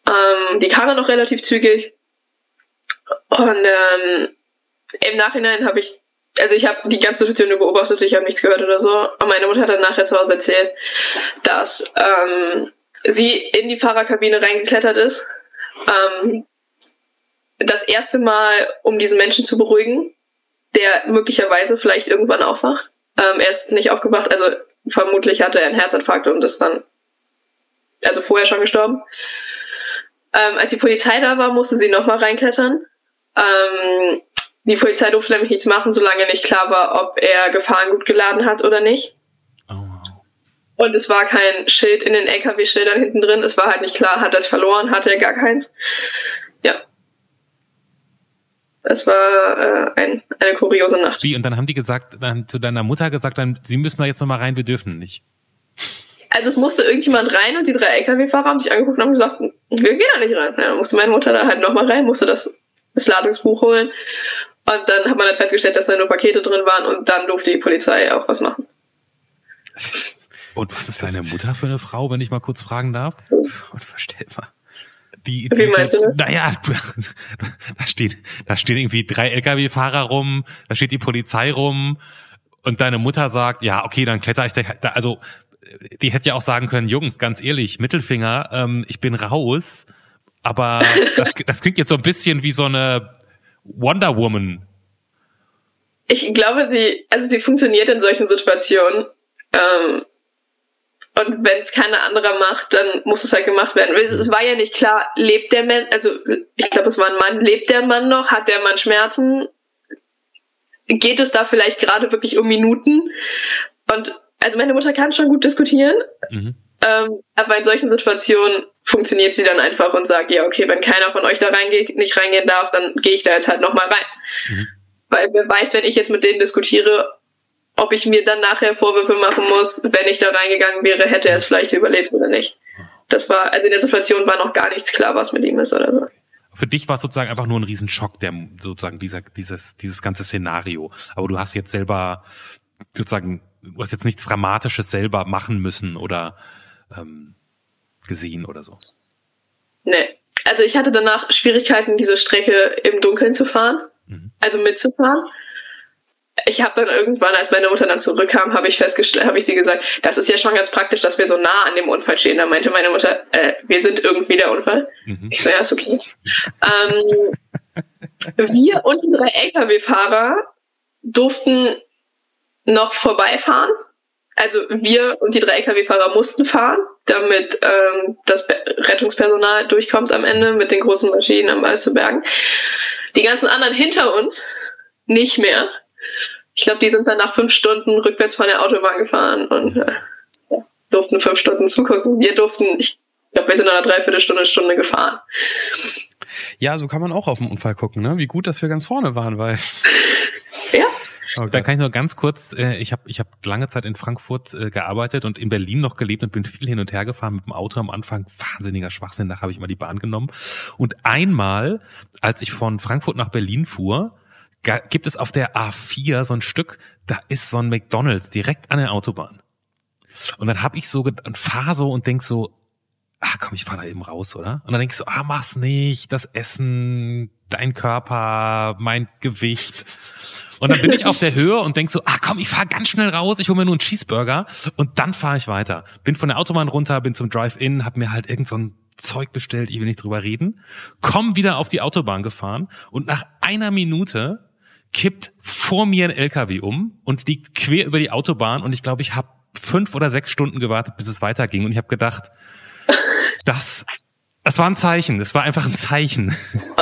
Speaker 3: Ähm, die kam dann noch relativ zügig. Und ähm, im Nachhinein habe ich, also ich habe die ganze Situation nur beobachtet, ich habe nichts gehört oder so. Und meine Mutter hat dann nachher zu Hause erzählt, dass ähm, sie in die Fahrerkabine reingeklettert ist. Ähm, das erste Mal, um diesen Menschen zu beruhigen, der möglicherweise vielleicht irgendwann aufwacht. Ähm, er ist nicht aufgewacht, also vermutlich hatte er einen Herzinfarkt und ist dann, also vorher schon gestorben. Ähm, als die Polizei da war, musste sie nochmal reinklettern. Ähm, die Polizei durfte nämlich nichts machen, solange nicht klar war, ob er Gefahrengut geladen hat oder nicht.
Speaker 4: Oh, wow.
Speaker 3: Und es war kein Schild in den LKW-Schildern hinten drin. Es war halt nicht klar, hat er es verloren, hatte er gar keins. Es war äh, ein, eine kuriose Nacht.
Speaker 4: Wie? Und dann haben die gesagt, dann zu deiner Mutter gesagt, dann, sie müssen da jetzt nochmal rein, wir dürfen nicht.
Speaker 3: Also es musste irgendjemand rein und die drei LKW-Fahrer haben sich angeguckt und haben gesagt, wir gehen da nicht rein. Ja, dann musste meine Mutter da halt nochmal rein, musste das, das Ladungsbuch holen. Und dann hat man halt festgestellt, dass da nur Pakete drin waren und dann durfte die Polizei auch was machen.
Speaker 4: Und was ist deine Mutter für eine Frau, wenn ich mal kurz fragen darf? Unvorstellbar. Die,
Speaker 3: Wie
Speaker 4: die
Speaker 3: meinst du das?
Speaker 4: Naja, da steht, da stehen irgendwie drei LKW-Fahrer rum, da steht die Polizei rum und deine Mutter sagt, ja, okay, dann kletter ich da, da- also die hätte ja auch sagen können, Jungs, ganz ehrlich, Mittelfinger, ähm, ich bin raus, aber das, das klingt jetzt so ein bisschen wie so eine Wonder Woman.
Speaker 3: Ich glaube, die, also sie funktioniert in solchen Situationen. Ähm, und wenn es keiner anderer macht, dann muss es halt gemacht werden. Es, war ja nicht klar, lebt der Mann, also ich glaube, es war ein Mann, lebt der Mann noch, hat der Mann Schmerzen? Geht es da vielleicht gerade wirklich um Minuten? Und also meine Mutter kann schon gut diskutieren,
Speaker 4: Mhm.
Speaker 3: ähm, aber in solchen Situationen funktioniert sie dann einfach und sagt, ja, okay, wenn keiner von euch da reingeht, nicht reingehen darf, dann gehe ich da jetzt halt nochmal rein.
Speaker 4: Mhm.
Speaker 3: Weil wer weiß, wenn ich jetzt mit denen diskutiere, ob ich mir dann nachher Vorwürfe machen muss, wenn ich da reingegangen wäre, hätte er es vielleicht überlebt oder nicht. Das war, also in der Situation war noch gar nichts klar, was mit ihm ist oder so.
Speaker 4: Für dich war es sozusagen einfach nur ein Riesenschock, der sozusagen dieser, dieses, dieses ganze Szenario. Aber du hast jetzt selber sozusagen, du hast jetzt nichts Dramatisches selber machen müssen oder ähm, gesehen oder so.
Speaker 3: Nee. Also ich hatte danach Schwierigkeiten, diese Strecke im Dunkeln zu fahren,
Speaker 4: Mhm.
Speaker 3: also mitzufahren. Ich habe dann irgendwann, als meine Mutter dann zurückkam, habe ich festgestellt, habe ich sie gesagt, das ist ja schon ganz praktisch, dass wir so nah an dem Unfall stehen. Da meinte meine Mutter, äh, wir sind irgendwie der Unfall.
Speaker 4: Mhm.
Speaker 3: Ich so, ja, ist okay. ähm, wir und die drei LKW-Fahrer durften noch vorbeifahren. Also wir und die drei LKW-Fahrer mussten fahren, damit ähm, das Rettungspersonal durchkommt am Ende mit den großen Maschinen, um alles zu bergen. Die ganzen anderen hinter uns nicht mehr. Ich glaube, die sind dann nach fünf Stunden rückwärts von der Autobahn gefahren und äh, ja, durften fünf Stunden zugucken. Wir durften, ich glaube, wir sind in einer Dreiviertelstunde, Stunde gefahren.
Speaker 1: Ja, so kann man auch auf den Unfall gucken, ne? Wie gut, dass wir ganz vorne waren, weil.
Speaker 3: Ja.
Speaker 1: Oh
Speaker 4: Dann
Speaker 1: Gott.
Speaker 4: kann ich nur ganz kurz, äh, ich habe ich hab lange Zeit in Frankfurt äh, gearbeitet und in Berlin noch gelebt und bin viel hin und her gefahren mit dem Auto am Anfang. Wahnsinniger Schwachsinn, da habe ich mal die Bahn genommen. Und einmal, als ich von Frankfurt nach Berlin fuhr, gibt es auf der A4 so ein Stück, da ist so ein McDonalds direkt an der Autobahn. Und dann habe ich so, und fahr so und denk so, ah komm, ich fahr da eben raus, oder? Und dann denk ich so, ah mach's nicht, das Essen, dein Körper, mein Gewicht. Und dann bin ich auf der Höhe und denk so, ah komm, ich fahr ganz schnell raus, ich hole mir nur einen Cheeseburger und dann fahre ich weiter. Bin von der Autobahn runter, bin zum Drive-In, hab mir halt irgend so ein Zeug bestellt, ich will nicht drüber reden, komm wieder auf die Autobahn gefahren und nach einer Minute kippt vor mir ein LKW um und liegt quer über die Autobahn und ich glaube, ich habe fünf oder sechs Stunden gewartet, bis es weiterging und ich habe gedacht, das, das war ein Zeichen, das war einfach ein Zeichen.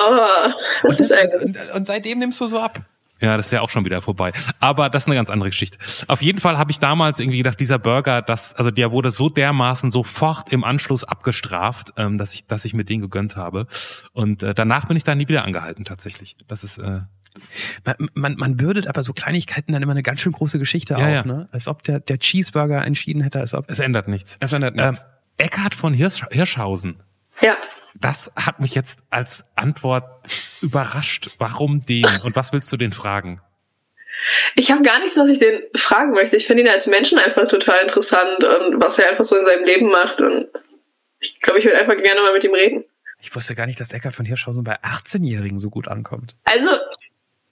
Speaker 3: Oh, das ist
Speaker 1: und, und, und seitdem nimmst du so ab.
Speaker 4: Ja, das ist ja auch schon wieder vorbei. Aber das ist eine ganz andere Geschichte. Auf jeden Fall habe ich damals irgendwie gedacht, dieser Burger, das, also der wurde so dermaßen sofort im Anschluss abgestraft, ähm, dass ich, dass ich mir den gegönnt habe. Und äh, danach bin ich da nie wieder angehalten, tatsächlich. Das ist. Äh,
Speaker 1: man, man, man bürdet aber so Kleinigkeiten dann immer eine ganz schön große Geschichte
Speaker 4: Ja,
Speaker 1: auf,
Speaker 4: ja.
Speaker 1: ne? Als ob der, der Cheeseburger entschieden hätte, als ob.
Speaker 4: es ändert nichts.
Speaker 1: Es ändert
Speaker 4: Ähm,
Speaker 1: nichts.
Speaker 4: Eckhard von Hirsch, Hirschhausen,
Speaker 3: Ja.
Speaker 4: das hat mich jetzt als Antwort überrascht. Warum den? Und was willst du den fragen?
Speaker 3: Ich habe gar nichts, was ich den fragen möchte. Ich finde ihn als Menschen einfach total interessant und was er einfach so in seinem Leben macht. Und ich glaube, ich würde einfach gerne mal mit ihm reden.
Speaker 1: Ich wusste gar nicht, dass Eckhard von Hirschhausen bei 18-Jährigen so gut ankommt.
Speaker 3: Also,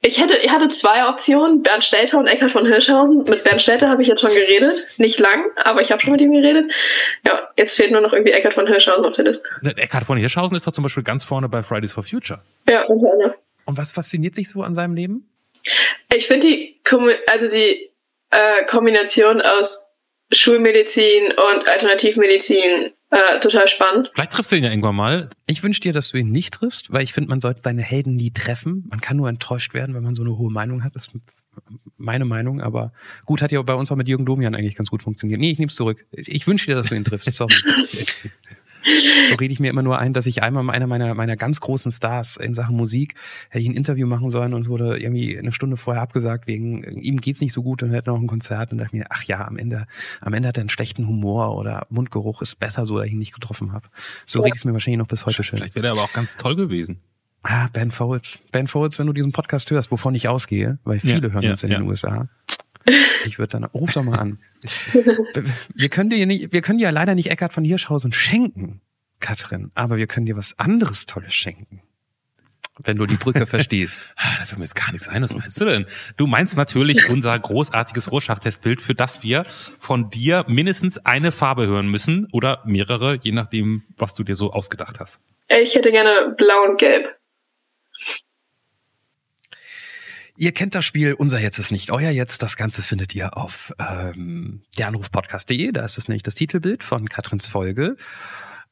Speaker 3: ich hätte, ich hatte zwei Optionen, Bernd Stelter und Eckhard von Hirschhausen. Mit Bernd Stelter habe ich jetzt schon geredet. Nicht lang, aber ich habe schon mit ihm geredet. Ja, jetzt fehlt nur noch irgendwie Eckhard von Hirschhausen auf der Liste.
Speaker 4: Eckhard von Hirschhausen ist doch zum Beispiel ganz vorne bei Fridays for Future.
Speaker 3: Ja, unter anderem.
Speaker 1: Und was fasziniert sich so an seinem Leben?
Speaker 3: Ich finde die, also die äh, Kombination aus Schulmedizin und Alternativmedizin äh, total spannend.
Speaker 4: Vielleicht triffst du ihn ja irgendwann mal.
Speaker 1: Ich wünsche dir, dass du ihn nicht triffst, weil ich finde, man sollte seine Helden nie treffen. Man kann nur enttäuscht werden, wenn man so eine hohe Meinung hat. Das ist meine Meinung, aber gut, hat ja bei uns auch mit Jürgen Domian eigentlich ganz gut funktioniert. Nee, ich nehme es zurück. Ich wünsche dir, dass du ihn triffst. Sorry. So rede ich mir immer nur ein, dass ich einmal einer meiner, meiner ganz großen Stars in Sachen Musik hätte ich ein Interview machen sollen und es wurde irgendwie eine Stunde vorher abgesagt, wegen ihm geht's nicht so gut und er hat noch ein Konzert und dachte mir, ach ja, am Ende, am Ende hat er einen schlechten Humor oder Mundgeruch ist besser so, dass ich ihn nicht getroffen habe. So rede ich es mir wahrscheinlich noch bis heute schön.
Speaker 4: Vielleicht wäre er aber auch ganz toll gewesen.
Speaker 1: Ah, Ben Folds. Ben Folds, wenn du diesen Podcast hörst, wovon ich ausgehe, weil
Speaker 4: Ja,
Speaker 1: viele hören
Speaker 4: ja,
Speaker 1: uns in
Speaker 4: ja.
Speaker 1: den USA. Ich würde dann, ruf doch mal an. Wir können dir nicht, wir können dir ja leider nicht Eckhard von Hirschhausen schenken, Katrin, aber wir können dir was anderes Tolles schenken. Wenn du die Brücke verstehst.
Speaker 4: Ah, Da fällt mir jetzt gar nichts ein. Was meinst du denn? Du meinst natürlich unser großartiges Rorschach-Testbild, für das wir von dir mindestens eine Farbe hören müssen oder mehrere, je nachdem, was du dir so ausgedacht hast.
Speaker 3: Ich hätte gerne blau und gelb.
Speaker 1: Ihr kennt das Spiel Unser Jetzt ist nicht euer Jetzt. Das Ganze findet ihr auf ähm, deranrufpodcast.de. Da ist es nämlich das Titelbild von Katrins Folge.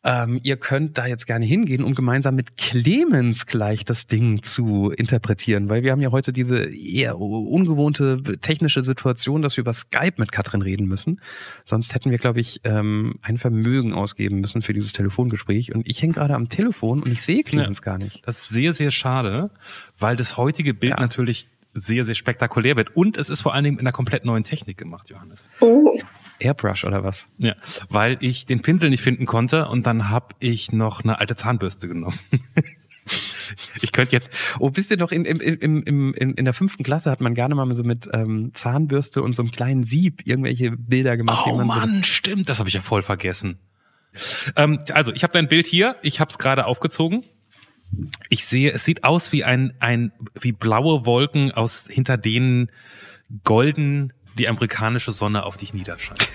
Speaker 1: Ähm, ihr könnt da jetzt gerne hingehen, um gemeinsam mit Clemens gleich das Ding zu interpretieren, weil wir haben ja heute diese eher ungewohnte technische Situation, dass wir über Skype mit Katrin reden müssen. Sonst hätten wir, glaube ich, ähm, ein Vermögen ausgeben müssen für dieses Telefongespräch. Und ich hänge gerade am Telefon und ich sehe Clemens gar nicht.
Speaker 4: Das ist sehr, sehr schade, weil das heutige Bild
Speaker 1: Ja.
Speaker 4: natürlich sehr, sehr spektakulär wird. Und es ist vor allen Dingen in einer komplett neuen Technik gemacht, Johannes.
Speaker 3: Oh.
Speaker 1: Airbrush oder was?
Speaker 4: Ja, weil ich den Pinsel nicht finden konnte und dann habe ich noch eine alte Zahnbürste genommen. ich könnte jetzt,
Speaker 1: Oh, wisst ihr noch, in, im, im, im, in, in der fünften Klasse hat man gerne mal so mit ähm, Zahnbürste und so einem kleinen Sieb irgendwelche Bilder gemacht, die
Speaker 4: oh
Speaker 1: man
Speaker 4: Mann, stimmt, das habe ich ja voll vergessen. Ähm, also, ich habe dein Bild hier, ich habe es gerade aufgezogen. Ich sehe, es sieht aus wie ein, ein, wie blaue Wolken, aus hinter denen golden die amerikanische Sonne auf dich niederscheint.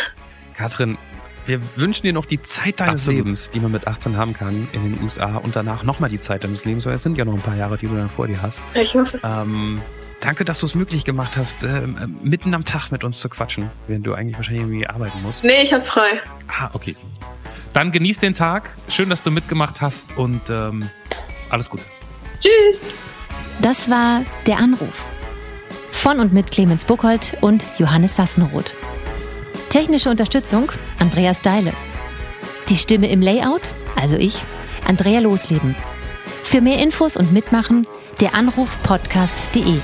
Speaker 1: Katrin, wir wünschen dir noch die Zeit deines
Speaker 4: Absolut.
Speaker 1: Lebens, die man mit 18 haben kann in den USA und danach nochmal die Zeit deines Lebens, weil es sind ja noch ein paar Jahre, die du dann vor dir hast.
Speaker 3: Ich hoffe.
Speaker 1: Ähm, danke, dass du es möglich gemacht hast, ähm, mitten am Tag mit uns zu quatschen, während du eigentlich wahrscheinlich irgendwie arbeiten musst.
Speaker 3: Nee, ich hab frei.
Speaker 4: Ah, okay. Dann genieß den Tag. Schön, dass du mitgemacht hast und ähm, alles Gute.
Speaker 3: Tschüss.
Speaker 2: Das war Der Anruf. Von und mit Clemens Buchholz und Johannes Sassenroth. Technische Unterstützung Andreas Deile. Die Stimme im Layout, also ich, Andrea Losleben. Für mehr Infos und Mitmachen der Anruf podcast.de.